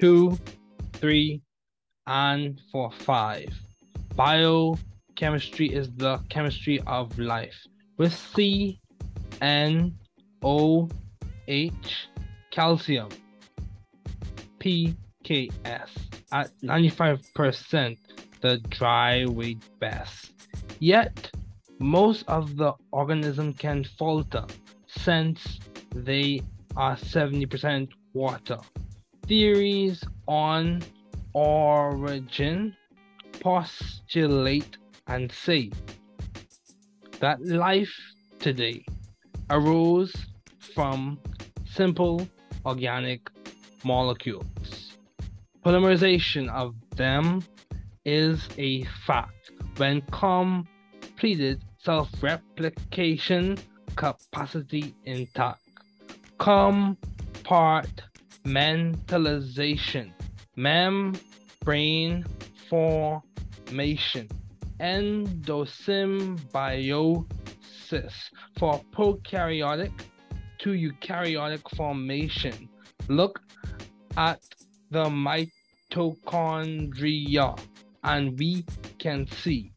two, three, and for five. Biochemistry is the chemistry of life with C, N, O, H, calcium, PKS at 95% the dry weight best. Yet, most of the organism can falter since they are 70% water. Theories on origin postulate and say that life today arose from simple organic molecules. Polymerization of them is a fact when completed self-replication capacity intact. Compartmentalization, membrane formation, endosymbiosis for prokaryotic to eukaryotic formation. Look at the mitochondria and we can see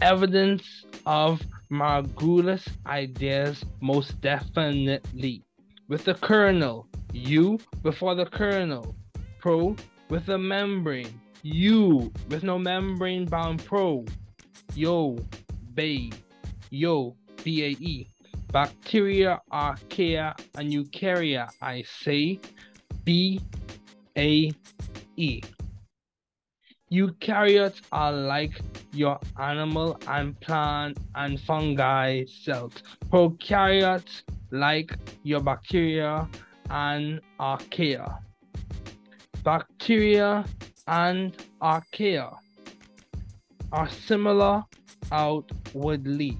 evidence of Margulis ideas most definitely. With the kernel, U before the kernel, pro with the membrane, U with no membrane bound pro, yo, bay, yo, BAE. Bacteria, archaea, and eukarya, I say, B A E. Eukaryotes are like your animal and plant and fungi cells. Prokaryotes like your bacteria and archaea. Bacteria and archaea are similar outwardly,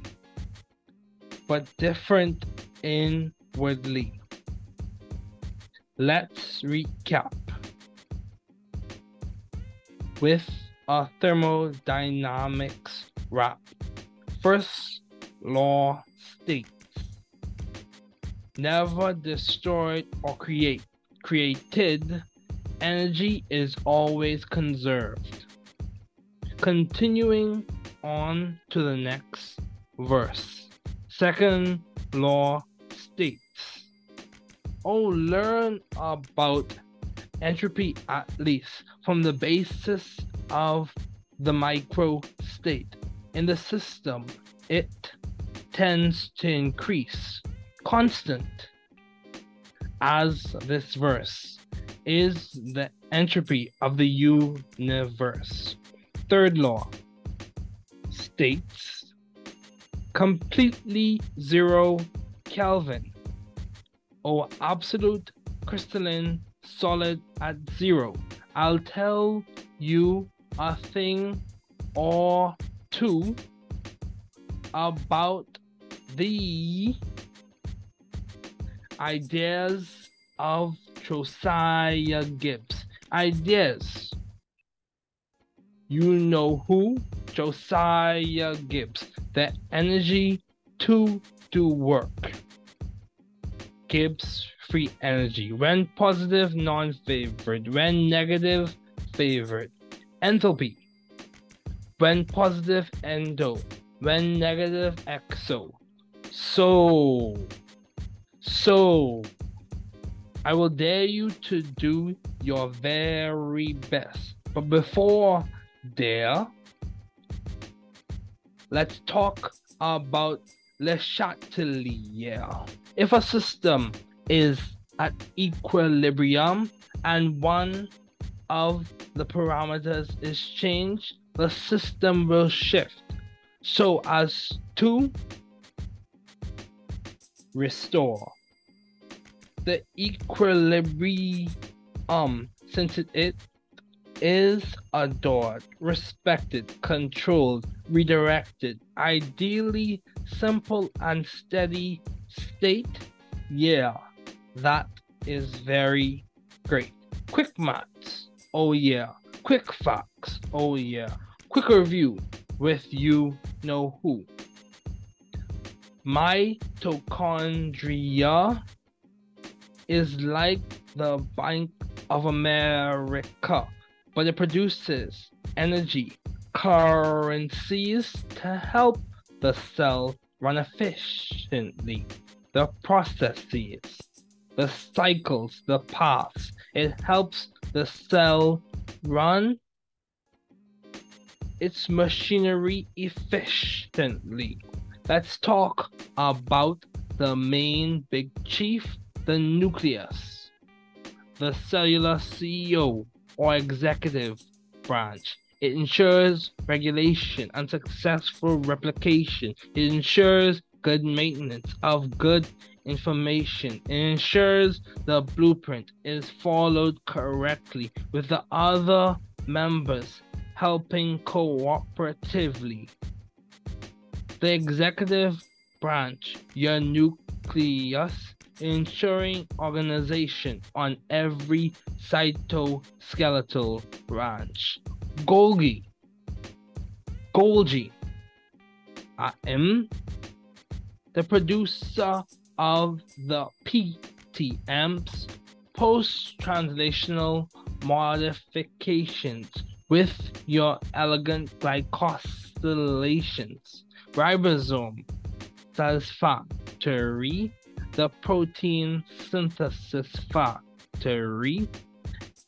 but different inwardly. Let's recap with a thermodynamics wrap. First law states never destroyed or create. Created energy is always conserved. Continuing on to the next verse. Second law states Oh, learn about entropy at least from the basis of the micro state. In the system, it tends to increase constant as this verse is the entropy of the universe. Third law states completely zero Kelvin or absolute crystalline solid at zero. I'll tell you a thing or two about the ideas of Josiah Gibbs. Ideas. You know who? Josiah Gibbs. The energy to do work. Gibbs free energy. When positive, non-favored. When negative, favored. Enthalpy. When positive, endo. When negative, exo. So, so, I will dare you to do your very best. But before there, let's talk about Le Chatelier. If a system is at equilibrium and one of the parameters is changed, the system will shift so as to restore the equilibrium um, since it, it is adored, respected, controlled, redirected, ideally simple and steady state, yeah, that is very great. Quick maths, oh yeah. Quick facts, oh yeah. Quick review with you know who. My mitochondria is like the bank of America, but it produces energy currencies to help the cell run efficiently. The processes, the cycles, the paths, it helps the cell run its machinery efficiently. Let's talk about the main big chief, the nucleus, the cellular CEO or executive branch. It ensures regulation and successful replication. It ensures good maintenance of good information. It ensures the blueprint is followed correctly with the other members helping cooperatively. The executive branch, your nucleus, ensuring organization on every cytoskeletal branch. Golgi, Golgi, I am the producer of the PTMs, post translational modifications with your elegant glycosylations. Ribosome satisfactory, the protein synthesis factory,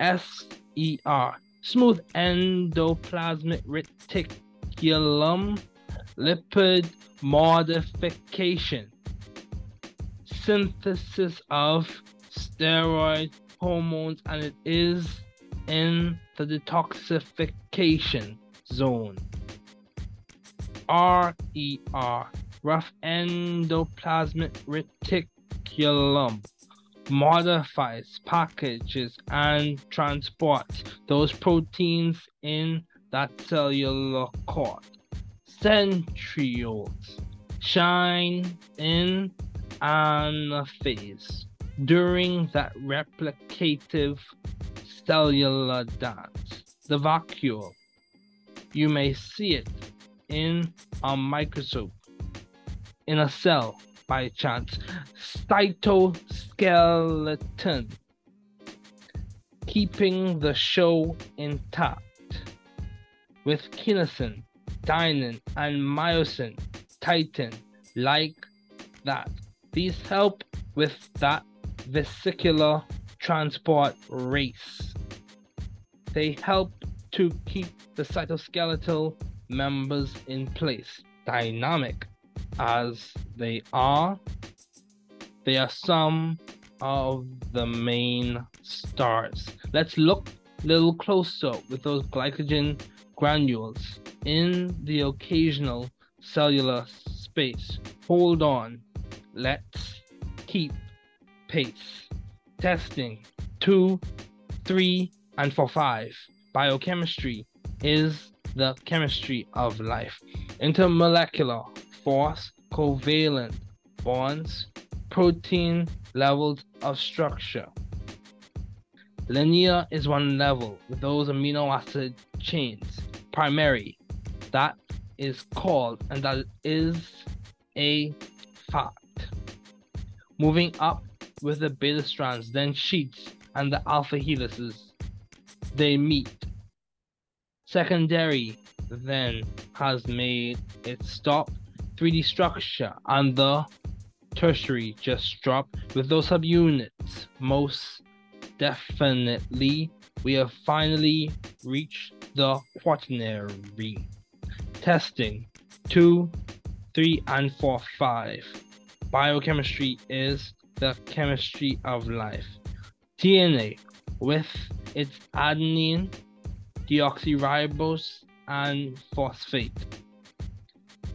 SER, smooth endoplasmic reticulum, lipid modification, synthesis of steroid hormones, and it is in the detoxification zone. RER, rough endoplasmic reticulum, modifies, packages, and transports those proteins in that cellular cord. Centrioles shine in anaphase during that replicative cellular dance. The vacuole. You may see it in a microscope, in a cell by chance. Cytoskeleton. Keeping the show intact. With kinesin, dynein, and myosin, titin, like that. These help with that vesicular transport race. They help to keep the cytoskeletal members in place, dynamic as they are. They are some of the main stars. Let's look a little closer with those glycogen granules in the occasional cellular space. Hold on. Let's keep pace. Testing. Two, three, and for five. Biochemistry is the chemistry of life. Intermolecular force, covalent bonds, protein levels of structure. Linear is one level with those amino acid chains. Primary, that is called and that is a fact. Moving up with the beta strands, then sheets and the alpha helices, they meet. Secondary then has made its stop 3D structure and the tertiary just dropped with those subunits. Most definitely, we have finally reached the quaternary. Testing 2, 3, and 4, 5. Biochemistry is the chemistry of life. DNA with its adenine, deoxyribose, and phosphate.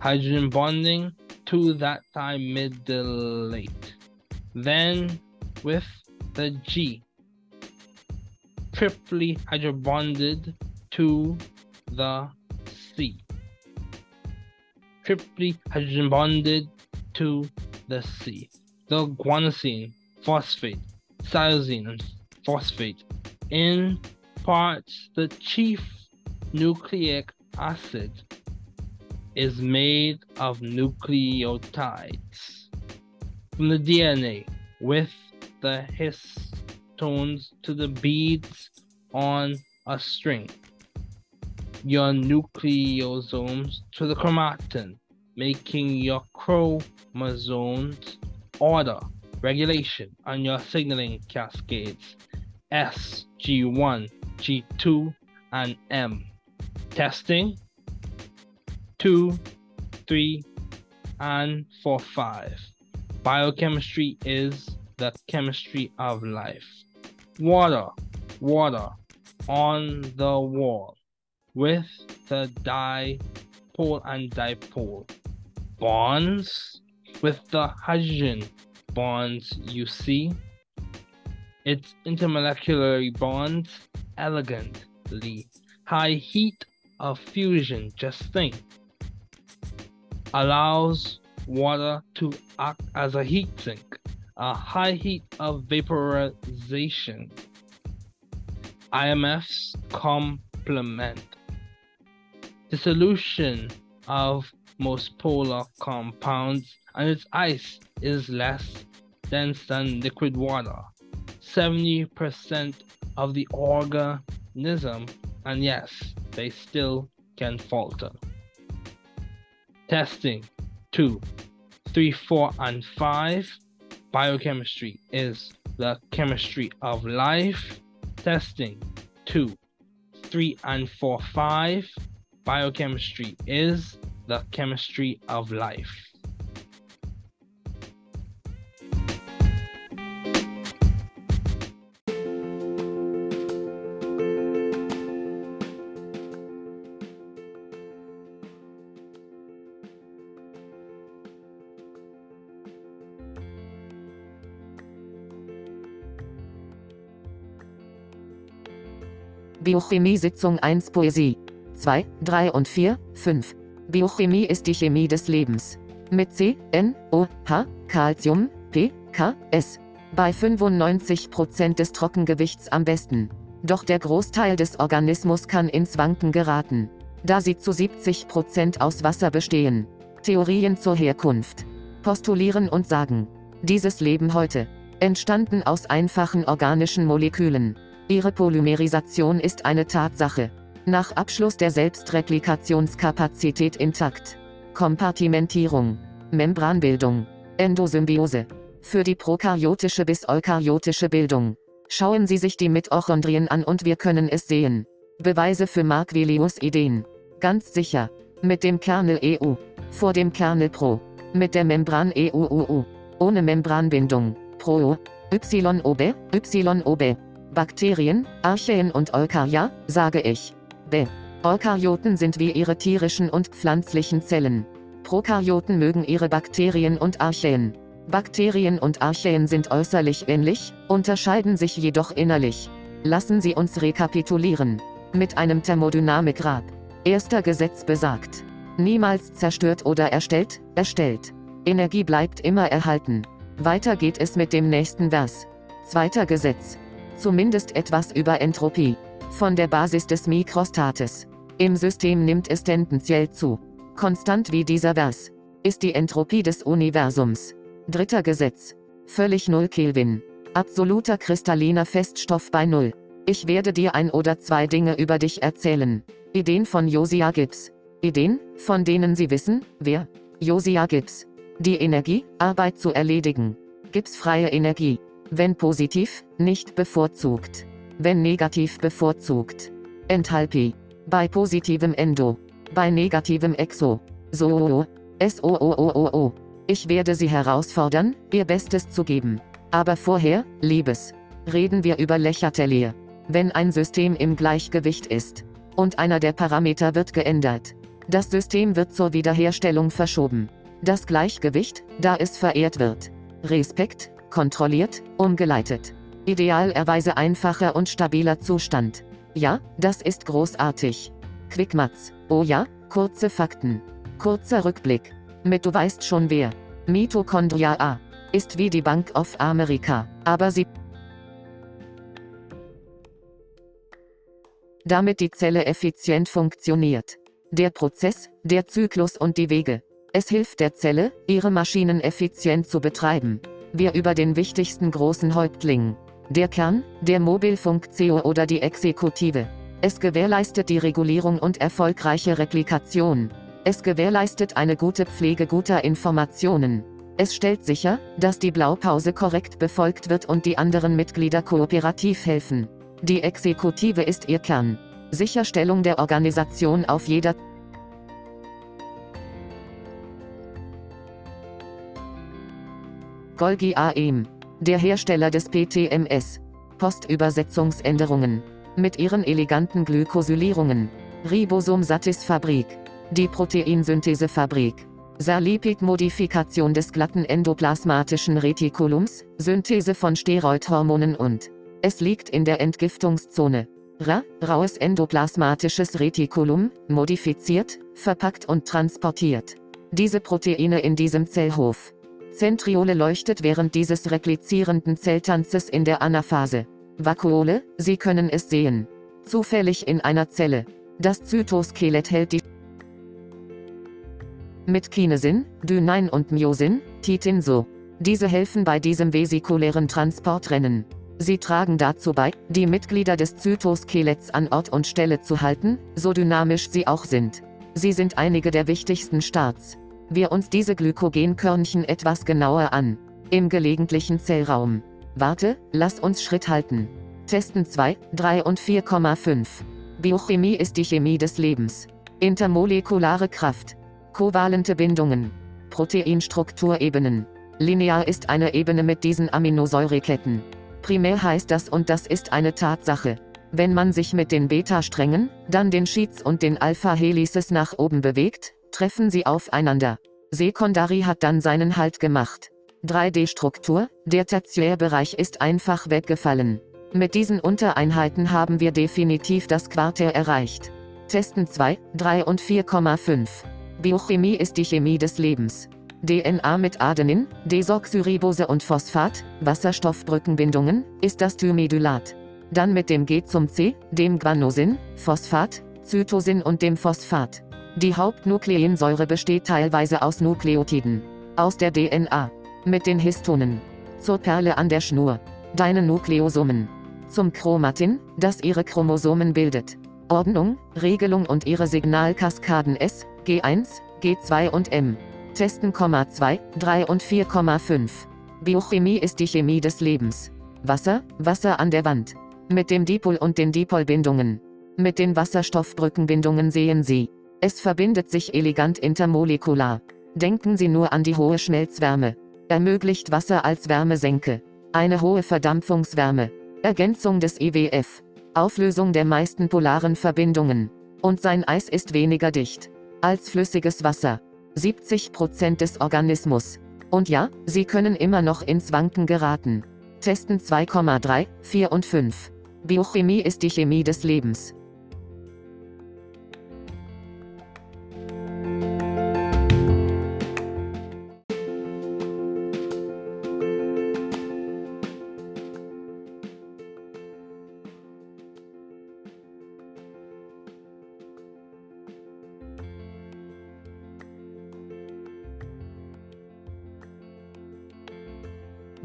Hydrogen bonding to that thymidylate. Then with the G, triply hydrobonded to the C. Triply hydrogen bonded to the C. The guanosine, phosphate, cytosine, and phosphate in parts the chief nucleic acid is made of nucleotides from the DNA with the histones to the beads on a string. Your nucleosomes to the chromatin, making your chromosomes order, regulation, and your signaling cascades S, G1, G2, and M. Testing 2, 3, and 4, 5. Biochemistry is the chemistry of life. Water, water on the wall with the dipole and dipole. Bonds with the hydrogen bonds you see. Its intermolecular bonds elegantly. High heat of fusion, just think, allows water to act as a heat sink. A high heat of vaporization. IMFs complement. The solution of most polar compounds and its ice is less dense than liquid water. 70% of the organism, and yes, they still can falter. Testing two, three, four, and 5. Biochemistry is the chemistry of life. Testing 2, 3, and 4, 5. Biochemistry is the chemistry of life. Biochemie Sitzung 1 Poesie 2, 3 und 4, 5. Biochemie ist die Chemie des Lebens. Mit C, N, O, H, Calcium, P, K, S. Bei 95% des Trockengewichts am besten. Doch der Großteil des Organismus kann ins Wanken geraten. Da sie zu 70% aus Wasser bestehen. Theorien zur Herkunft. Postulieren und sagen. Dieses Leben heute. Entstanden aus einfachen organischen Molekülen. Ihre Polymerisation ist eine Tatsache. Nach Abschluss der Selbstreplikationskapazität intakt. Kompartimentierung. Membranbildung. Endosymbiose. Für die prokaryotische bis eukaryotische Bildung. Schauen Sie sich die Mitochondrien an und wir können es sehen. Beweise für Marquelius Ideen. Ganz sicher. Mit dem Kernel EU. Vor dem Kernel Pro. Mit der Membran EUUU. Ohne Membranbindung. Pro. YOB, YOB. Bakterien, Archäen und Eukarya, sage ich. B. Eukaryoten sind wie ihre tierischen und pflanzlichen Zellen. Prokaryoten mögen ihre Bakterien und Archäen. Bakterien und Archäen sind äußerlich ähnlich, unterscheiden sich jedoch innerlich. Lassen Sie uns rekapitulieren. Mit einem Thermodynamikrad. Erster Gesetz besagt. Niemals zerstört oder erstellt, erstellt. Energie bleibt immer erhalten. Weiter geht es mit dem nächsten Vers. Zweiter Gesetz zumindest etwas über Entropie. Von der Basis des Mikrostates. Im System nimmt es tendenziell zu. Konstant wie dieser Vers. Ist die Entropie des Universums. Dritter Gesetz. Völlig null Kelvin. Absoluter kristalliner Feststoff bei Null. Ich werde dir ein oder zwei Dinge über dich erzählen. Ideen von Josiah Gibbs. Ideen, von denen Sie wissen, wer? Josiah Gibbs. Die Energie, Arbeit zu erledigen. Gibbs freie Energie. Wenn positiv, nicht bevorzugt. Wenn negativ bevorzugt. Enthalpie. Bei positivem Endo. Bei negativem Exo. So. S-O-O-O-O-O. Ich werde Sie herausfordern, Ihr Bestes zu geben. Aber vorher, Liebes. Reden wir über Lächertelier. Wenn ein System im Gleichgewicht ist. Und einer der Parameter wird geändert. Das System wird zur Wiederherstellung verschoben. Das Gleichgewicht, da es verehrt wird. Respekt, kontrolliert, umgeleitet. Idealerweise einfacher und stabiler Zustand. Ja, das ist großartig. Quickmatz. Oh ja, kurze Fakten. Kurzer Rückblick. Mit du weißt schon wer. Mitochondria A. Ist wie die Bank of America, aber sie damit die Zelle effizient funktioniert. Der Prozess, der Zyklus und die Wege. Es hilft der Zelle, ihre Maschinen effizient zu betreiben wir über den wichtigsten großen Häuptling. der Kern, der Mobilfunk-CEO oder die Exekutive. Es gewährleistet die Regulierung und erfolgreiche Replikation. Es gewährleistet eine gute Pflege guter Informationen. Es stellt sicher, dass die Blaupause korrekt befolgt wird und die anderen Mitglieder kooperativ helfen. Die Exekutive ist ihr Kern. Sicherstellung der Organisation auf jeder Golgi AEM. Der Hersteller des PTMS. Postübersetzungsänderungen. Mit ihren eleganten Glykosylierungen. Ribosom-Satis-Fabrik. Die Proteinsynthesefabrik. Salipid-Modifikation des glatten endoplasmatischen Retikulums, Synthese von Steroidhormonen und es liegt in der Entgiftungszone. Ra, raues endoplasmatisches Retikulum, modifiziert, verpackt und transportiert. Diese Proteine in diesem Zellhof. Zentriole leuchtet während dieses replizierenden Zelltanzes in der Anaphase. Vakuole, Sie können es sehen. Zufällig in einer Zelle. Das Zytoskelett hält die mit Kinesin, Dynein und Myosin, Titin so. Diese helfen bei diesem vesikulären Transportrennen. Sie tragen dazu bei, die Mitglieder des Zytoskeletts an Ort und Stelle zu halten, so dynamisch sie auch sind. Sie sind einige der wichtigsten Starts. Wir uns diese Glykogenkörnchen etwas genauer an. Im gelegentlichen Zellraum. Warte, lass uns Schritt halten. Testen 2, 3 und 4,5. Biochemie ist die Chemie des Lebens. Intermolekulare Kraft. Kovalente Bindungen. Proteinstrukturebenen. Linear ist eine Ebene mit diesen Aminosäureketten. Primär heißt das und das ist eine Tatsache. Wenn man sich mit den Beta-Strängen, dann den Sheets und den Alpha-Helices nach oben bewegt, treffen sie aufeinander. Sekundari hat dann seinen Halt gemacht. 3D-Struktur, der Tertiärbereich ist einfach weggefallen. Mit diesen Untereinheiten haben wir definitiv das Quartär erreicht. Testen 2, 3 und 4,5. Biochemie ist die Chemie des Lebens. DNA mit Adenin, Desoxyribose und Phosphat, Wasserstoffbrückenbindungen, ist das Thymedylat. Dann mit dem G zum C, dem Guanosin, Phosphat, Zytosin und dem Phosphat. Die Hauptnukleinsäure besteht teilweise aus Nukleotiden. Aus der DNA. Mit den Histonen. Zur Perle an der Schnur. Deine Nukleosomen. Zum Chromatin, das ihre Chromosomen bildet. Ordnung, Regelung und ihre Signalkaskaden S, G1, G2 und M. Testen, 2, 3 und 4,5. Biochemie ist die Chemie des Lebens. Wasser, Wasser an der Wand. Mit dem Dipol und den Dipolbindungen. Mit den Wasserstoffbrückenbindungen sehen Sie. Es verbindet sich elegant intermolekular. Denken Sie nur an die hohe Schmelzwärme. Ermöglicht Wasser als Wärmesenke. Eine hohe Verdampfungswärme. Ergänzung des IWF. Auflösung der meisten polaren Verbindungen. Und sein Eis ist weniger dicht als flüssiges Wasser. 70% des Organismus. Und ja, Sie können immer noch ins Wanken geraten. Testen 2,3, 4 und 5. Biochemie ist die Chemie des Lebens.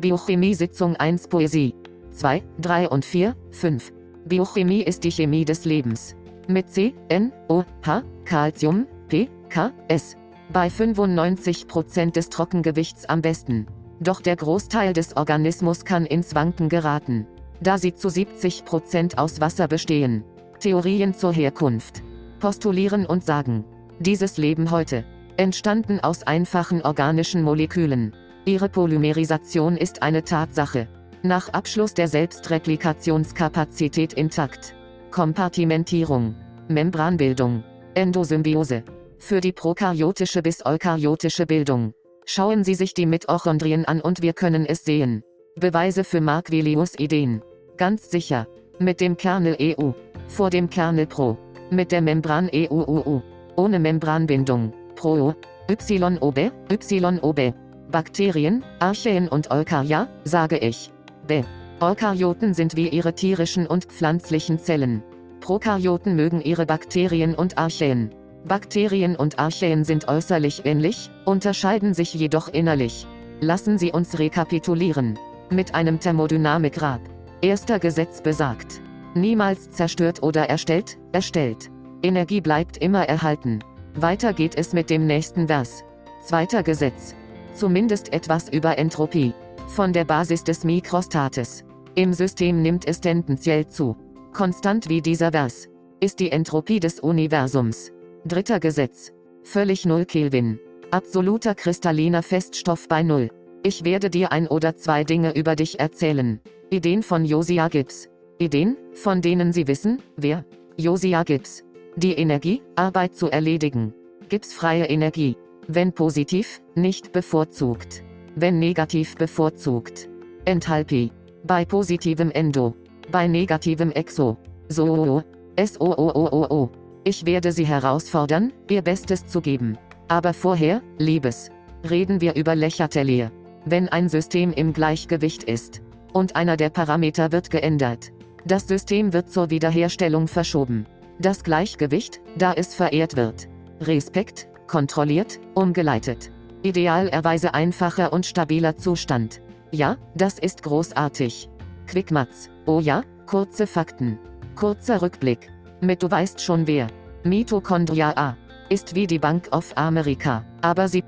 Biochemie Sitzung 1 Poesie. 2, 3 und 4, 5. Biochemie ist die Chemie des Lebens. Mit C, N, O, H, Calcium, P, K, S. Bei 95% des Trockengewichts am besten. Doch der Großteil des Organismus kann ins Wanken geraten. Da sie zu 70% aus Wasser bestehen. Theorien zur Herkunft. Postulieren und sagen. Dieses Leben heute. Entstanden aus einfachen organischen Molekülen. Ihre Polymerisation ist eine Tatsache. Nach Abschluss der Selbstreplikationskapazität intakt. Kompartimentierung. Membranbildung. Endosymbiose. Für die prokaryotische bis eukaryotische Bildung. Schauen Sie sich die Mitochondrien an und wir können es sehen. Beweise für Marquelius Ideen. Ganz sicher. Mit dem Kernel EU. Vor dem Kernel Pro. Mit der Membran EUUU. Ohne Membranbindung. Pro. YOB, YOB. Bakterien, Archaeen und Eukarya, sage ich. B. Eukaryoten sind wie ihre tierischen und pflanzlichen Zellen. Prokaryoten mögen ihre Bakterien und Archaeen. Bakterien und Archaeen sind äußerlich ähnlich, unterscheiden sich jedoch innerlich. Lassen Sie uns rekapitulieren. Mit einem Thermodynamikrad. Erster Gesetz besagt. Niemals zerstört oder erstellt, erstellt. Energie bleibt immer erhalten. Weiter geht es mit dem nächsten Vers. Zweiter Gesetz. Zumindest etwas über Entropie. Von der Basis des Mikrostates. Im System nimmt es tendenziell zu. Konstant wie dieser Vers. Ist die Entropie des Universums. Dritter Gesetz. Völlig null Kelvin. Absoluter kristalliner Feststoff bei Null. Ich werde dir ein oder zwei Dinge über dich erzählen. Ideen von Josiah Gibbs. Ideen, von denen Sie wissen, wer? Josiah Gibbs. Die Energie, Arbeit zu erledigen. Gibbs freie Energie. Wenn positiv, nicht bevorzugt. Wenn negativ bevorzugt. Enthalpie. Bei positivem Endo. Bei negativem Exo. So. S-O-O-O-O-O. Ich werde Sie herausfordern, Ihr Bestes zu geben. Aber vorher, Liebes. Reden wir über Lächertelier. Wenn ein System im Gleichgewicht ist. Und einer der Parameter wird geändert. Das System wird zur Wiederherstellung verschoben. Das Gleichgewicht, da es verehrt wird. Respekt, kontrolliert, umgeleitet. Idealerweise einfacher und stabiler Zustand. Ja, das ist großartig. Quickmatz. Oh ja, kurze Fakten. Kurzer Rückblick. Mit du weißt schon wer. Mitochondria A. Ist wie die Bank of America, aber sie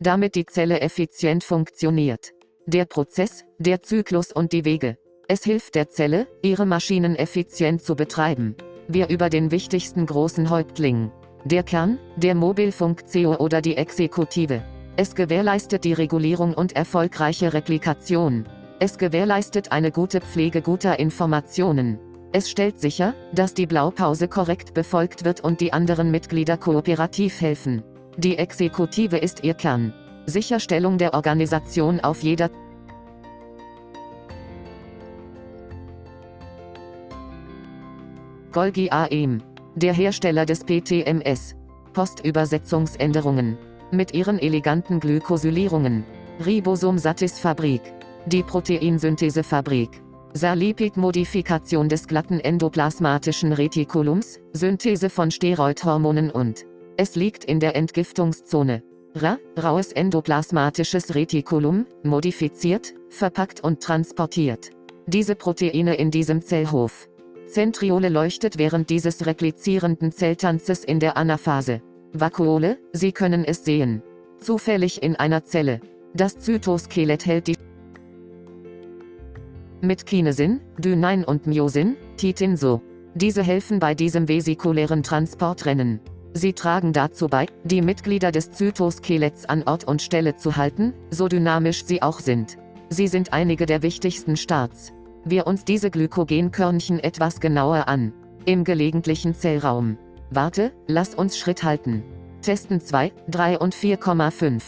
damit die Zelle effizient funktioniert. Der Prozess, der Zyklus und die Wege. Es hilft der Zelle, ihre Maschinen effizient zu betreiben. Wir über den wichtigsten großen Häuptling. Der Kern, der Mobilfunk-CEO oder die Exekutive. Es gewährleistet die Regulierung und erfolgreiche Replikation. Es gewährleistet eine gute Pflege guter Informationen. Es stellt sicher, dass die Blaupause korrekt befolgt wird und die anderen Mitglieder kooperativ helfen. Die Exekutive ist ihr Kern. Sicherstellung der Organisation auf jeder Golgi AEM, der Hersteller des PTMS. Postübersetzungsänderungen. Mit ihren eleganten Glykosylierungen. Ribosom-Satis-Fabrik. Die Proteinsynthesefabrik. Salipid-Modifikation des glatten endoplasmatischen Retikulums, Synthese von Steroidhormonen und es liegt in der Entgiftungszone. Ra, raues endoplasmatisches Retikulum, modifiziert, verpackt und transportiert. Diese Proteine in diesem Zellhof. Zentriole leuchtet während dieses replizierenden Zelltanzes in der Anaphase. Vakuole, Sie können es sehen. Zufällig in einer Zelle. Das Zytoskelett hält die mit Kinesin, Dynein und Myosin, Titin so. Diese helfen bei diesem vesikulären Transportrennen. Sie tragen dazu bei, die Mitglieder des Zytoskeletts an Ort und Stelle zu halten, so dynamisch sie auch sind. Sie sind einige der wichtigsten Starts. Wir uns diese Glykogenkörnchen etwas genauer an. Im gelegentlichen Zellraum. Warte, lass uns Schritt halten. Testen 2, 3 und 4,5.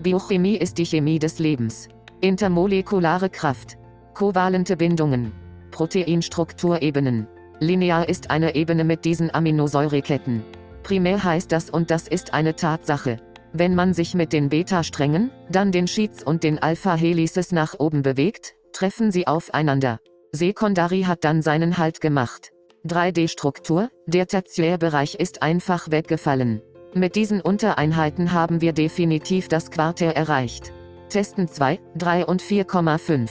Biochemie ist die Chemie des Lebens. Intermolekulare Kraft. Kovalente Bindungen. Proteinstrukturebenen. Linear ist eine Ebene mit diesen Aminosäureketten. Primär heißt das und das ist eine Tatsache. Wenn man sich mit den Beta-Strängen, dann den Sheets und den Alpha-Helices nach oben bewegt, treffen sie aufeinander. Sekundari hat dann seinen Halt gemacht. 3D-Struktur, der Tertiärbereich ist einfach weggefallen. Mit diesen Untereinheiten haben wir definitiv das Quartär erreicht. Testen 2, 3 und 4,5.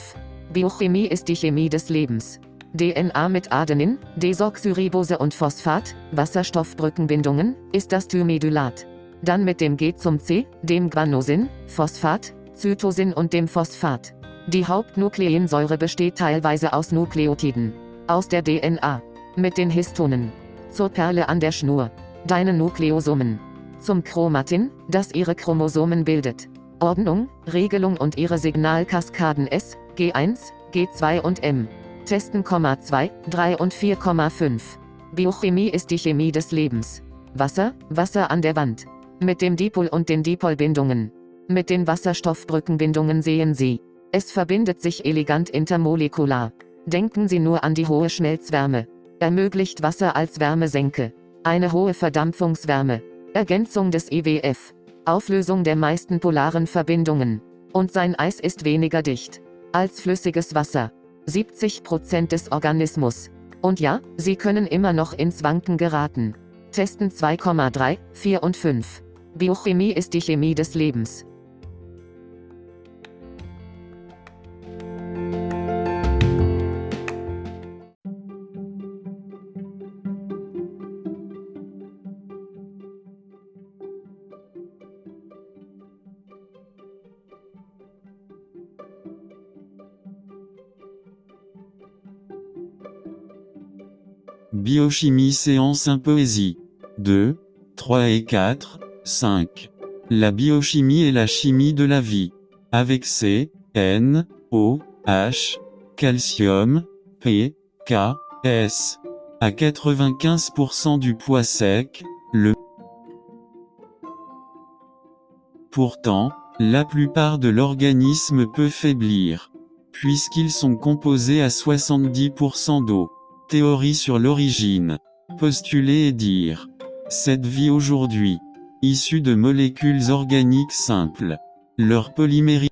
Biochemie ist die Chemie des Lebens. DNA mit Adenin, Desoxyribose und Phosphat, Wasserstoffbrückenbindungen, ist das Thymedylat. Dann mit dem G zum C, dem Guanosin, Phosphat, Zytosin und dem Phosphat. Die Hauptnukleinsäure besteht teilweise aus Nukleotiden. Aus der DNA. Mit den Histonen. Zur Perle an der Schnur. Deine Nukleosomen. Zum Chromatin, das ihre Chromosomen bildet. Ordnung, Regelung und ihre Signalkaskaden S, G1, G2 und M. Testen, 2, 3 und 4,5. Biochemie ist die Chemie des Lebens. Wasser, Wasser an der Wand. Mit dem Dipol und den Dipolbindungen. Mit den Wasserstoffbrückenbindungen sehen Sie. Es verbindet sich elegant intermolekular. Denken Sie nur an die hohe Schmelzwärme. Ermöglicht Wasser als Wärmesenke. Eine hohe Verdampfungswärme. Ergänzung des IWF. Auflösung der meisten polaren Verbindungen. Und sein Eis ist weniger dicht als flüssiges Wasser. 70% des Organismus. Und ja, Sie können immer noch ins Wanken geraten. Testen 2,3, 4 und 5. Biochemie ist die Chemie des Lebens. Biochimie séance un poésie. 2, 3 et 4, 5. La biochimie et la chimie de la vie. Avec C, N, O, H, calcium, P, K, S. À 95% du poids sec, le Pourtant, la plupart de l'organisme peut faiblir, puisqu'ils sont composés à 70% d'eau. Théorie sur l'origine. Postuler et dire. Cette vie aujourd'hui, issue de molécules organiques simples, leur polymérie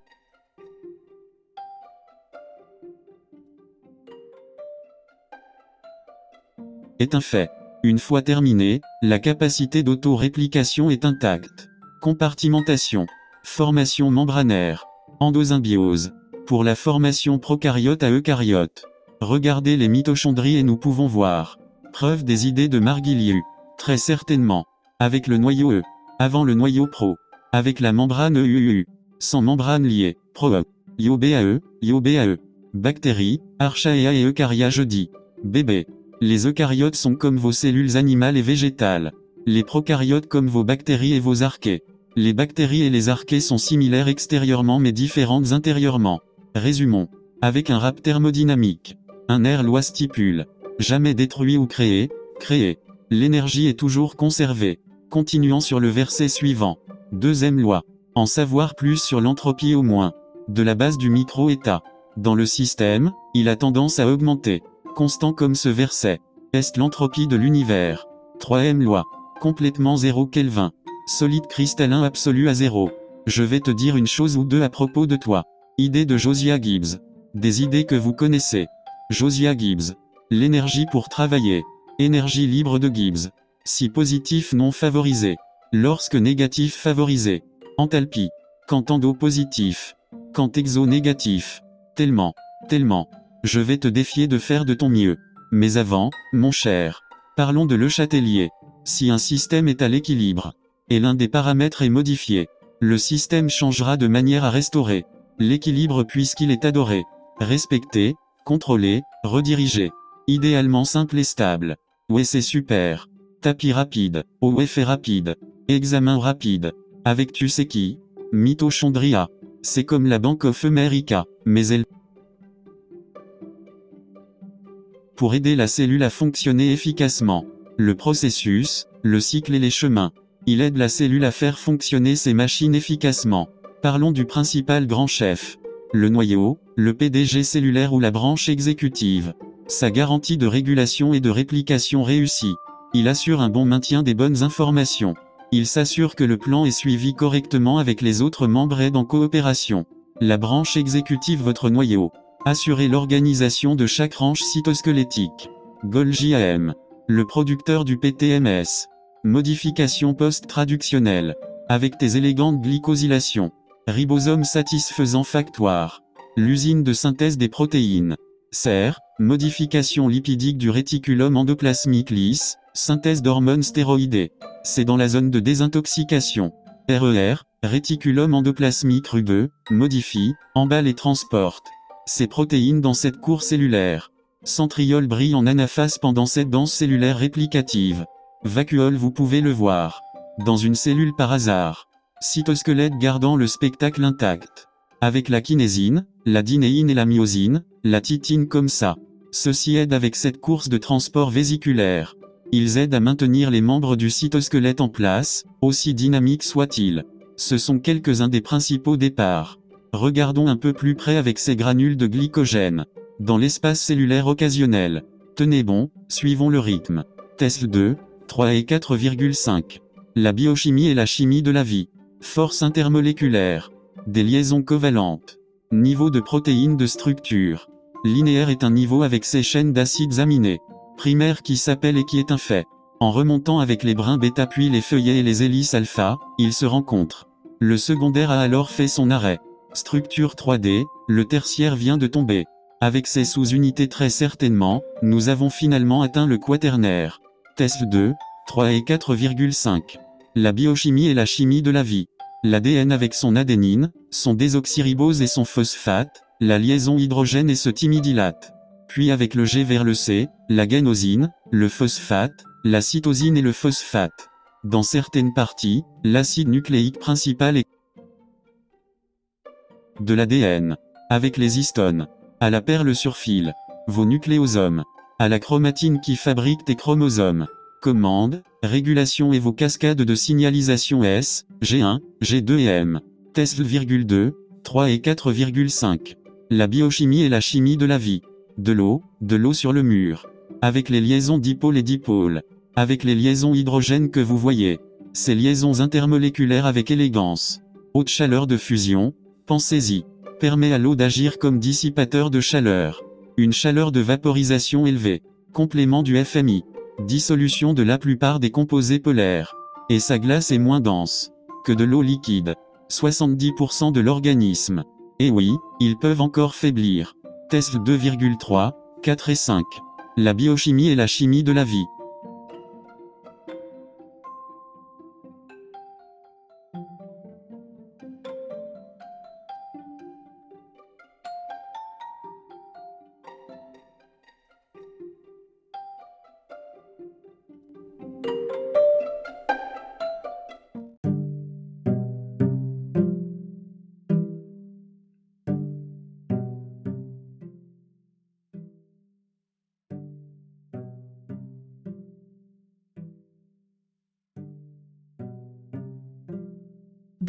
est un fait. Une fois terminée, la capacité d'auto-réplication est intacte. Compartimentation. Formation membranaire. Endosymbiose. Pour la formation prokaryote à eucaryote. Regardez les mitochondries et nous pouvons voir. Preuve des idées de Marguilieu. Très certainement. Avec le noyau E. Avant le noyau pro. Avec la membrane EUU. Sans membrane liée. Pro E. IOBAE, IOBAE. Bactéries, Archaea et Eucarya jeudi. Bébé. Les eucaryotes sont comme vos cellules animales et végétales. Les prokaryotes comme vos bactéries et vos archées. Les bactéries et les archées sont similaires extérieurement mais différentes intérieurement. Résumons. Avec un rap thermodynamique. Un air loi stipule. Jamais détruit ou créé, créé. L'énergie est toujours conservée. Continuons sur le verset suivant. Deuxième loi. En savoir plus sur l'entropie au moins. De la base du micro-état. Dans le système, il a tendance à augmenter. Constant comme ce verset. Est l'entropie de l'univers? Troisième loi. Complètement zéro Kelvin. Solide cristallin absolu à zéro. Je vais te dire une chose ou deux à propos de toi. Idée de Josiah Gibbs. Des idées que vous connaissez. Josiah Gibbs. L'énergie pour travailler. Énergie libre de Gibbs. Si positif non favorisé. Lorsque négatif favorisé. Enthalpie. Quand endo positif. Quand exo négatif. Tellement. Tellement. Je vais te défier de faire de ton mieux. Mais avant, mon cher. Parlons de Le Châtelier. Si un système est à l'équilibre, et l'un des paramètres est modifié. Le système changera de manière à restaurer l'équilibre puisqu'il est adoré, respecté, contrôlé, redirigé. Idéalement simple et stable. Ouais c'est super. Tapis rapide, au effet rapide. Examen rapide. Avec tu sais qui? Mitochondria. C'est comme la Bank of America, mais elle pour aider la cellule à fonctionner efficacement. Le processus, le cycle et les chemins. Il aide la cellule à faire fonctionner ses machines efficacement. Parlons du principal grand chef. Le noyau, le PDG cellulaire ou la branche exécutive. Sa garantie de régulation et de réplication réussie. Il assure un bon maintien des bonnes informations. Il s'assure que le plan est suivi correctement avec les autres membres et en coopération. La branche exécutive votre noyau. Assurer l'organisation de chaque range cytosquelettique. Golgi AM. Le producteur du PTMS. Modification post-traductionnelle. Avec tes élégantes glycosylations. Ribosome satisfaisant factoire. L'usine de synthèse des protéines. Serre, modification lipidique du réticulum endoplasmique lisse, synthèse d'hormones stéroïdées. C'est dans la zone de désintoxication. RER, e réticulum endoplasmique rugeux, modifie, emballe et transporte. Ces protéines dans cette cour cellulaire. Centriole brille en anaphase pendant cette danse cellulaire réplicative. Vacuole vous pouvez le voir. Dans une cellule par hasard. Cytosquelette gardant le spectacle intact. Avec la kinésine, la dinéine et la myosine, la titine comme ça. Ceci aide avec cette course de transport vésiculaire. Ils aident à maintenir les membres du cytosquelette en place, aussi dynamiques soient-ils. Ce sont quelques-uns des principaux départs. Regardons un peu plus près avec ces granules de glycogène. Dans l'espace cellulaire occasionnel. Tenez bon, suivons le rythme. Test 2, 3 et 4,5. La biochimie et la chimie de la vie. Force intermoléculaire. Des liaisons covalentes. Niveau de protéines de structure. Linéaire est un niveau avec ses chaînes d'acides aminés. Primaire qui s'appelle et qui est un fait. En remontant avec les brins bêta puis les feuillets et les hélices alpha, ils se rencontrent. Le secondaire a alors fait son arrêt. Structure 3D, le tertiaire vient de tomber. Avec ses sous-unités très certainement, nous avons finalement atteint le quaternaire. Test 2, 3 et 4,5. La biochimie et la chimie de la vie. L'ADN avec son adénine, son désoxyribose et son phosphate, la liaison hydrogène et ce timidylate. Puis avec le G vers le C, la guénosine, le phosphate, la cytosine et le phosphate. Dans certaines parties, l'acide nucléique principal est de l'ADN, avec les histones, à la perle sur fil, vos nucléosomes, à la chromatine qui fabrique tes chromosomes, commande, régulation et vos cascades de signalisation S, G1, G2 et M, test 2, 3 et 4,5. La biochimie et la chimie de la vie. De l'eau, de l'eau sur le mur. Avec les liaisons dipôles et dipôles. Avec les liaisons hydrogènes que vous voyez. Ces liaisons intermoléculaires avec élégance. Haute chaleur de fusion, pensez-y. Permet à l'eau d'agir comme dissipateur de chaleur. Une chaleur de vaporisation élevée. Complément du FMI. Dissolution de la plupart des composés polaires. Et sa glace est moins dense que de l'eau liquide. 70% de l'organisme. Et oui, ils peuvent encore faiblir. Test 2,3, 4 et 5. La biochimie et la chimie de la vie.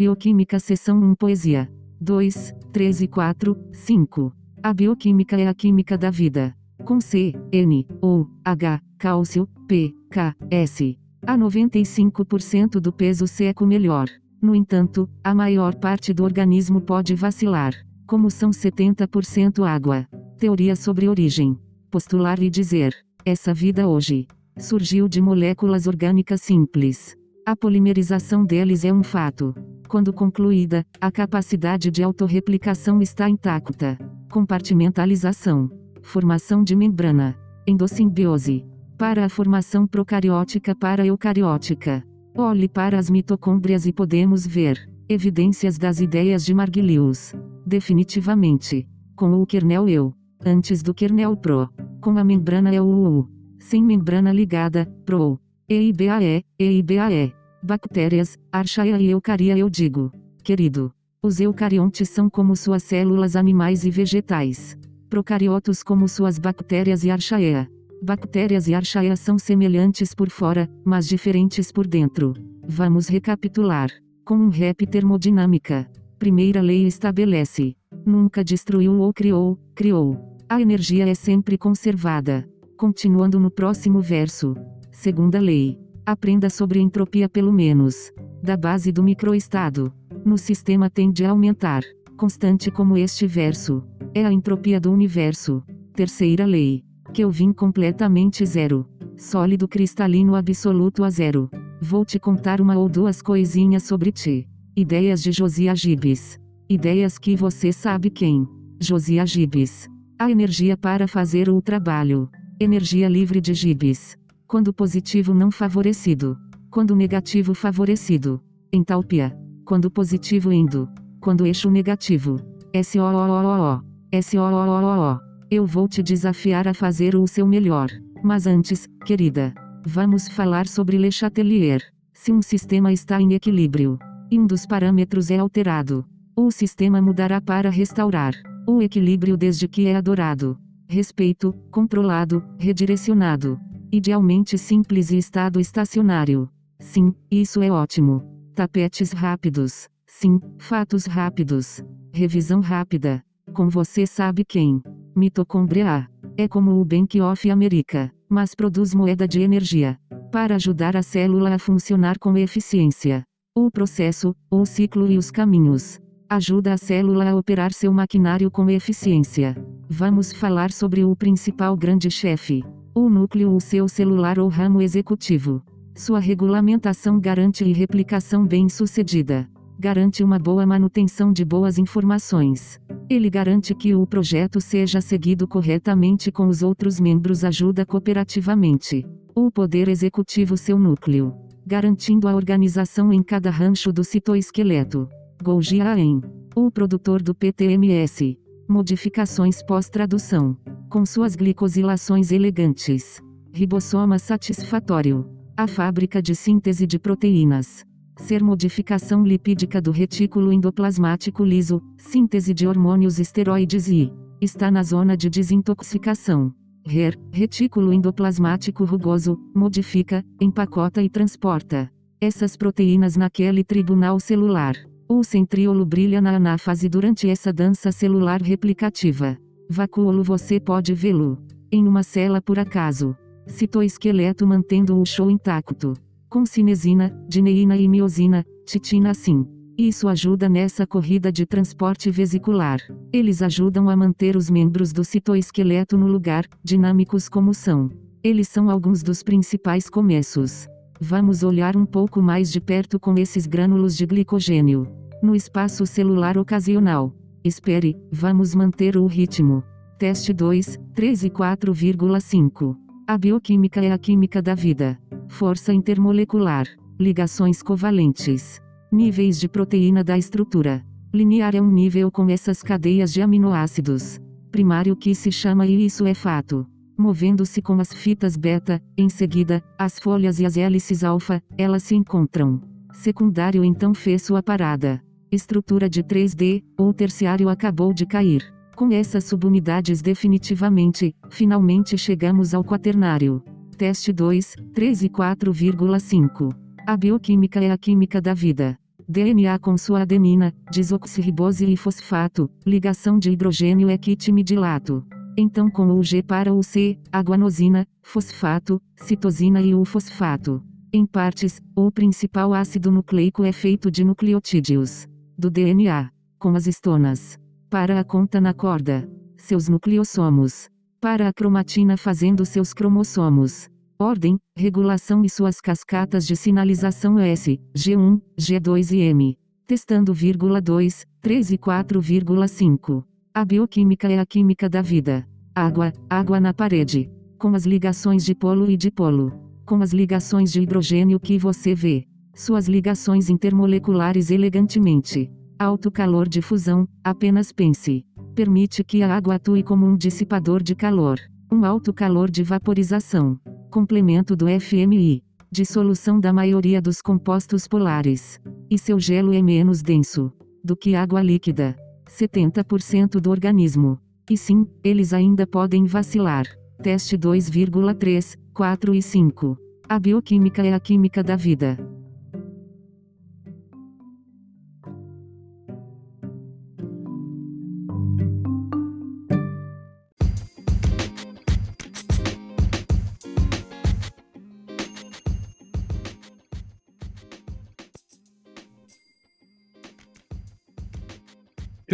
Bioquímica Seção 1 Poesia. 2, 3 e 4, 5. A bioquímica é a química da vida. Com C, N, O, H, cálcio, P, K, S. A 95% do peso seco melhor. No entanto, a maior parte do organismo pode vacilar. Como são 70% água. Teoria sobre origem. Postular e dizer. Essa vida hoje surgiu de moléculas orgânicas simples. A polimerização deles é um fato. Quando concluída, a capacidade de autorreplicação está intacta. Compartimentalização. Formação de membrana. Endossimbiose. Para a formação procariótica para eucariótica. Olhe para as mitocôndrias e podemos ver evidências das ideias de Marguilius. Definitivamente. Com o kernel eu. Antes do kernel pro. Com a membrana UU. Sem membrana ligada, pro. EIBAE, EIBAE. Bactérias, Archaea e Eucaria eu digo. Querido. Os eucariontes são como suas células animais e vegetais. Procariotos como suas bactérias e Archaea. Bactérias e Archaea são semelhantes por fora, mas diferentes por dentro. Vamos recapitular. Com um rap termodinâmica. Primeira lei estabelece. Nunca destruiu ou criou, criou. A energia é sempre conservada. Continuando no próximo verso. Segunda lei. Aprenda sobre entropia pelo menos. Da base do microestado. No sistema tende a aumentar. Constante como este verso. É a entropia do universo. Terceira lei. Kelvin completamente zero. Sólido cristalino absoluto a zero. Vou te contar uma ou duas coisinhas sobre ti. Ideias de Josiah Gibbs. Ideias que você sabe quem. Josiah Gibbs. A energia para fazer o trabalho. Energia livre de Gibbs. Quando positivo não favorecido. Quando negativo favorecido. Entalpia. Quando positivo indo. Quando eixo negativo. S-O-O-O-O. S-O-O-O-O. Eu vou te desafiar a fazer o seu melhor. Mas antes, querida, vamos falar sobre Le Chatelier. Se um sistema está em equilíbrio, e um dos parâmetros é alterado, o sistema mudará para restaurar o equilíbrio desde que é adorado. Respeito, controlado, redirecionado. Idealmente simples e estado estacionário. Sim, isso é ótimo. Tapetes rápidos. Sim, fatos rápidos. Revisão rápida. Com você sabe quem. Mitocôndria A. É como o Bank of America, mas produz moeda de energia. Para ajudar a célula a funcionar com eficiência. O processo, o ciclo e os caminhos. Ajuda a célula a operar seu maquinário com eficiência. Vamos falar sobre o principal grande chefe. O núcleo ou seu celular ou ramo executivo. Sua regulamentação garante e replicação bem-sucedida. Garante uma boa manutenção de boas informações. Ele garante que o projeto seja seguido corretamente com os outros membros ajuda cooperativamente. O poder executivo seu núcleo. Garantindo a organização em cada rancho do citoesqueleto. Golgi Aen. O produtor do PTMS. Modificações pós-tradução. Com suas glicosilações elegantes. Ribossoma satisfatório. A fábrica de síntese de proteínas. Ser modificação lipídica do retículo endoplasmático liso, síntese de hormônios esteroides e está na zona de desintoxicação. RER, retículo endoplasmático rugoso, modifica, empacota e transporta essas proteínas naquele tribunal celular. O centríolo brilha na anáfase durante essa dança celular replicativa. Vacúolo você pode vê-lo. Em uma cela por acaso. Citoesqueleto mantendo o show intacto. Com cinesina, dineína e miosina, titina sim. Isso ajuda nessa corrida de transporte vesicular. Eles ajudam a manter os membros do citoesqueleto no lugar, dinâmicos como são. Eles são alguns dos principais começos. Vamos olhar um pouco mais de perto com esses grânulos de glicogênio. No espaço celular ocasional. Espere, vamos manter o ritmo. Teste 2, 3 e 4,5. A bioquímica é a química da vida. Força intermolecular. Ligações covalentes. Níveis de proteína da estrutura. Linear é um nível com essas cadeias de aminoácidos. Primário que se chama e isso é fato. Movendo-se com as fitas beta, em seguida, as folhas e as hélices alfa, elas se encontram. Secundário então fez sua parada. Estrutura de 3D, ou terciário acabou de cair. Com essas subunidades definitivamente, finalmente chegamos ao quaternário. Teste 2, 3 e 4,5. A bioquímica é a química da vida. DNA com sua adenina, desoxirribose e fosfato, ligação de hidrogênio é quitimidilato. Então com o G para o C, a guanosina, fosfato, citosina e o fosfato. Em partes, o principal ácido nucleico é feito de nucleotídeos do DNA, com as estonas. Para a conta na corda, seus nucleossomos. Para a cromatina fazendo seus cromossomos. Ordem, regulação e suas cascatas de sinalização S, G1, G2 e M. Testando, 2, 3 e 4,5. A bioquímica é a química da vida. Água, água na parede. Com as ligações de polo e dipolo. Com as ligações de hidrogênio que você vê. Suas ligações intermoleculares elegantemente. Alto calor de fusão, apenas pense. Permite que a água atue como um dissipador de calor. Um alto calor de vaporização complemento do FMI, dissolução da maioria dos compostos polares. E seu gelo é menos denso do que água líquida. 70% do organismo. E sim, eles ainda podem vacilar. Teste 2,3, 4 e 5. A bioquímica é a química da vida.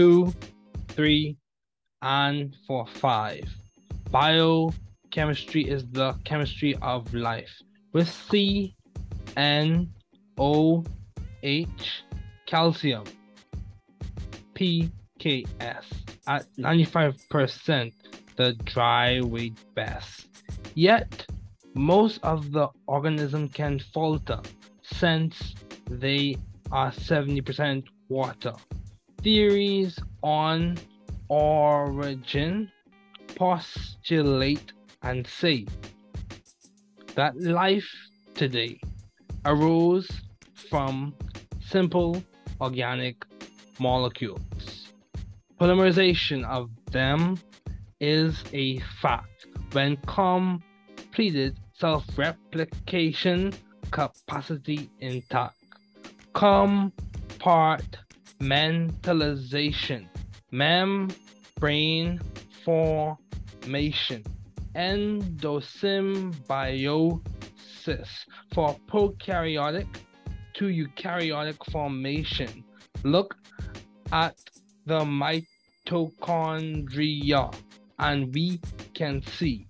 Two, three, and four, five. Biochemistry is the chemistry of life. With C, N, O, H, calcium, PKS at 95% the dry weight best. Yet, most of the organism can falter since they are 70% water theories on origin postulate and say that life today arose from simple organic molecules. Polymerization of them is a fact when completed self-replication capacity intact. Compart mentalization, membrane formation, endosymbiosis for prokaryotic to eukaryotic formation. Look at the mitochondria and we can see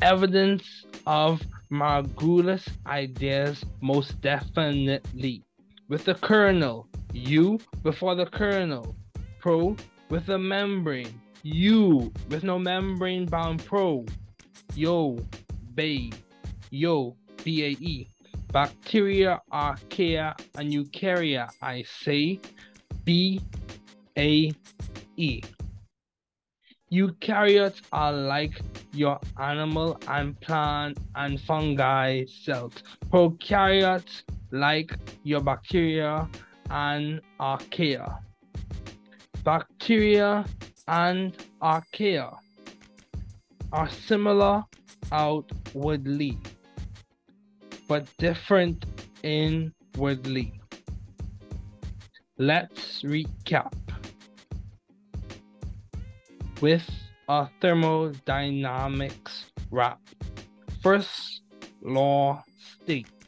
evidence of Margulis ideas most definitely. With the kernel, U before the kernel. Pro with the membrane. U with no membrane bound pro. Yo, bay. Yo, B-A-E. Bacteria, archaea, and eukarya, I say. B-A-E. Eukaryotes are like your animal and plant and fungi cells. Prokaryotes like your bacteria and archaea. Bacteria and archaea are similar outwardly, but different inwardly. Let's recap with a thermodynamics wrap. First law states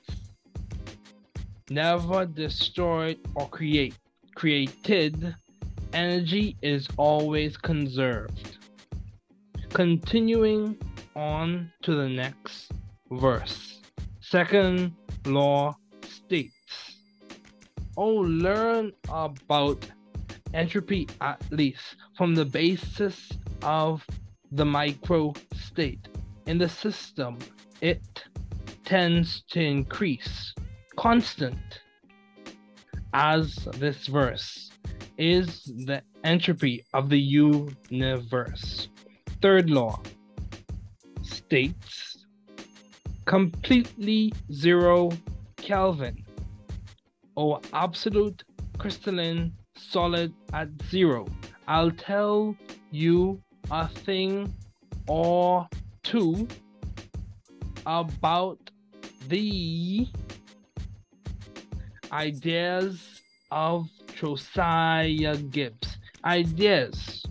never destroyed or create created energy is always conserved. Continuing on to the next verse. Second law states oh learn about entropy at least from the basis of the micro state. In the system it tends to increase constant as this verse is the entropy of the universe. Third law states completely zero Kelvin or absolute crystalline solid at zero. I'll tell you a thing or two about the ideas of Josiah Gibbs. Ideas.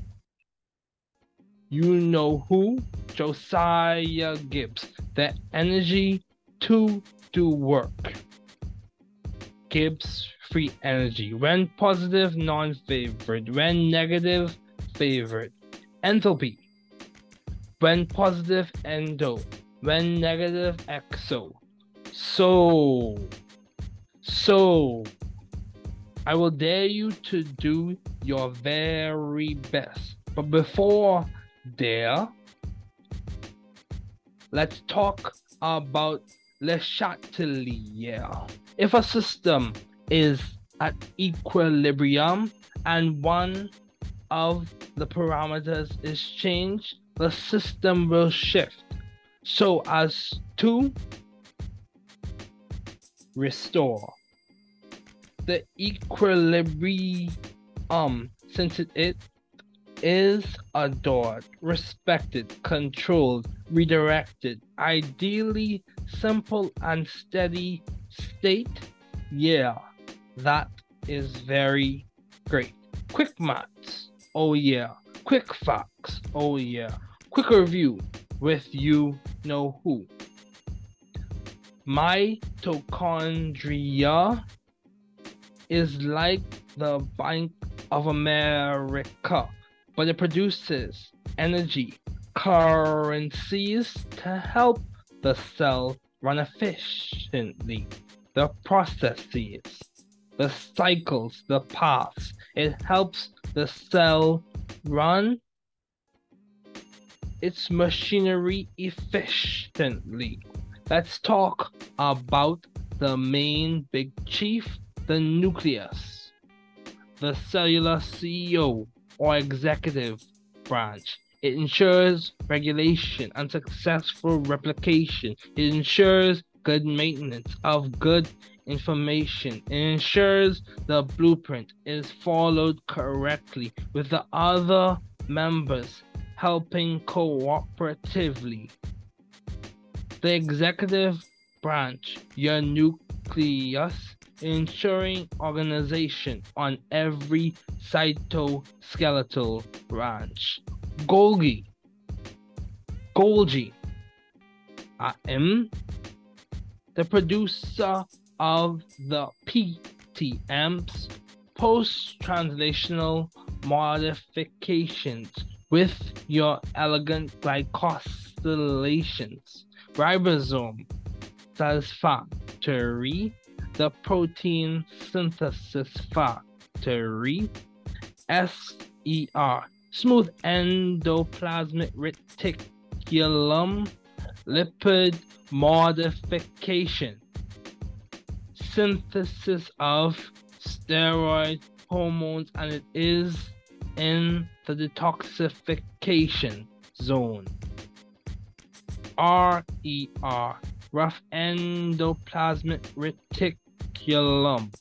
You know who? Josiah Gibbs. The energy to do work. Gibbs free energy. When positive, non favorite. When negative, favorite. Enthalpy. When positive, endo. When negative, exo. So so, I will dare you to do your very best. But before there, let's talk about Le Chatelier. If a system is at equilibrium and one of the parameters is changed, the system will shift so as to restore the equilibrium um, since it is adored, respected, controlled, redirected, ideally simple and steady state. Yeah, that is very great. Quick maths, oh yeah. Quick facts, oh yeah. Quick review with you know who mitochondria is like the Bank of America, but it produces energy, currencies to help the cell run efficiently. The processes, the cycles, the paths, it helps the cell run its machinery efficiently. Let's talk about the main big chief, the nucleus, the cellular CEO or executive branch. It ensures regulation and successful replication. It ensures good maintenance of good information. It ensures the blueprint is followed correctly with the other members helping cooperatively the executive branch, your nucleus, ensuring organization on every cytoskeletal branch. Golgi, Golgi, I am the producer of the PTMs, post translational modifications with your elegant glycosylations ribosome satisfactory, the protein synthesis factory, SER, smooth endoplasmic reticulum, lipid modification, synthesis of steroid hormones, and it is in the detoxification zone. RER, rough endoplasmic reticulum,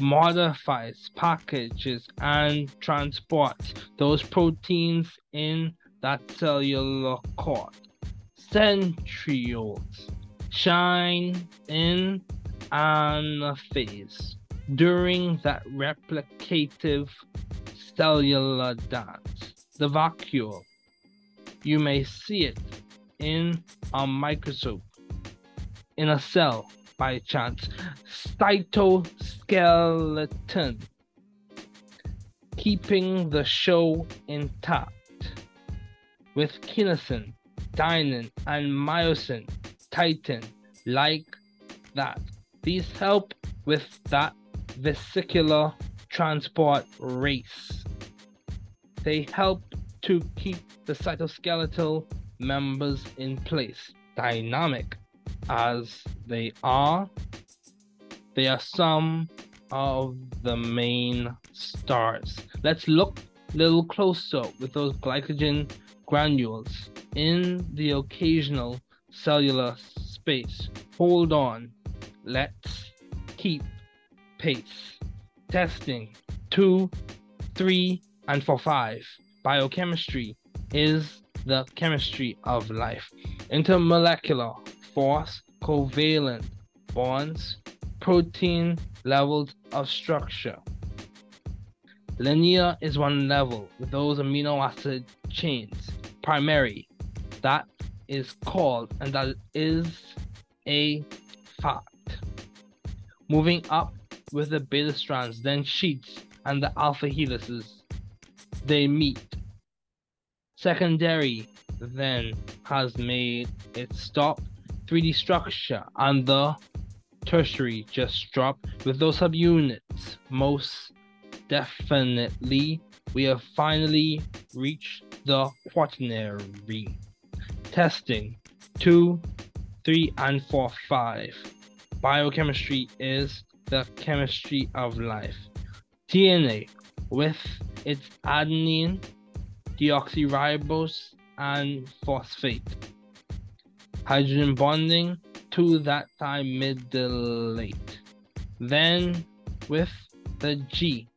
modifies, packages, and transports those proteins in that cellular cord. Centrioles shine in anaphase during that replicative cellular dance. The vacuole. You may see it in a microscope, in a cell by chance. Cytoskeleton. Keeping the show intact. With kinesin, dynein, and myosin, titin, like that. These help with that vesicular transport race. They help to keep the cytoskeletal members in place, dynamic as they are. They are some of the main stars. Let's look a little closer with those glycogen granules in the occasional cellular space. Hold on. Let's keep pace. Testing. Two, three, and for five. Biochemistry is the chemistry of life. Intermolecular force, covalent bonds, protein levels of structure. Linear is one level with those amino acid chains. Primary, that is called and that is a fact. Moving up with the beta strands, then sheets and the alpha helices, they meet. Secondary then has made its stop 3D structure and the tertiary just drop with those subunits. Most definitely, we have finally reached the quaternary. Testing 2, 3, and 4, 5. Biochemistry is the chemistry of life. DNA with its adenine, deoxyribose, and phosphate. Hydrogen bonding to that thymidylate. Then with the G,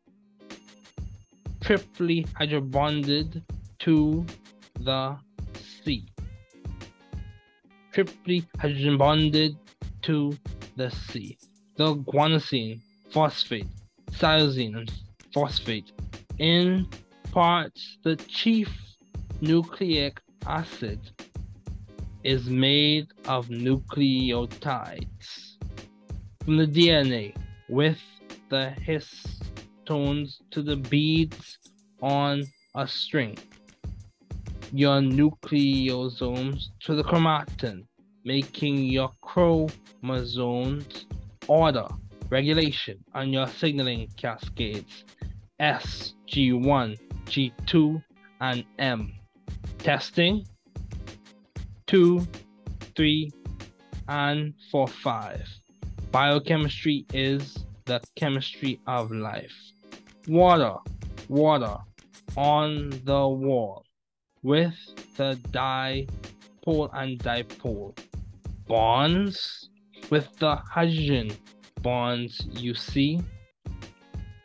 triply hydrobonded to the C. Triply hydrogen bonded to the C. The guanosine, phosphate, cytosine, and phosphate in parts the chief nucleic acid is made of nucleotides from the DNA with the histones to the beads on a string. Your nucleosomes to the chromatin, making your chromosomes order, regulation, and your signaling cascades S, G1, G2, and M. Testing 2, 3, and 4, 5. Biochemistry is the chemistry of life. Water, water on the wall with the dipole and dipole. Bonds with the hydrogen bonds you see.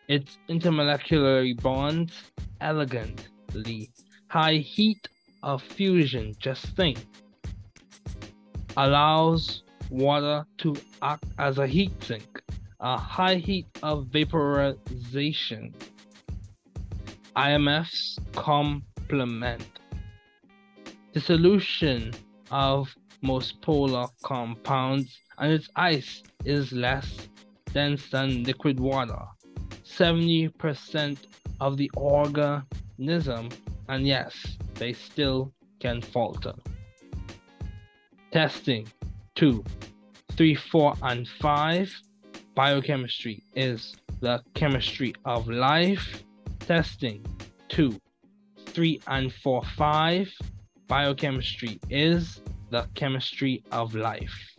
Its intermolecular bonds elegantly. High heat of fusion, just think allows water to act as a heat sink, a high heat of vaporization. IMFs complement the solution of most polar compounds and its ice is less dense than liquid water. 70% of the organism, and yes, they still can falter. Testing 2, 3, 4, and 5. Biochemistry is the chemistry of life. Testing 2, 3, and 4, 5. Biochemistry is the chemistry of life.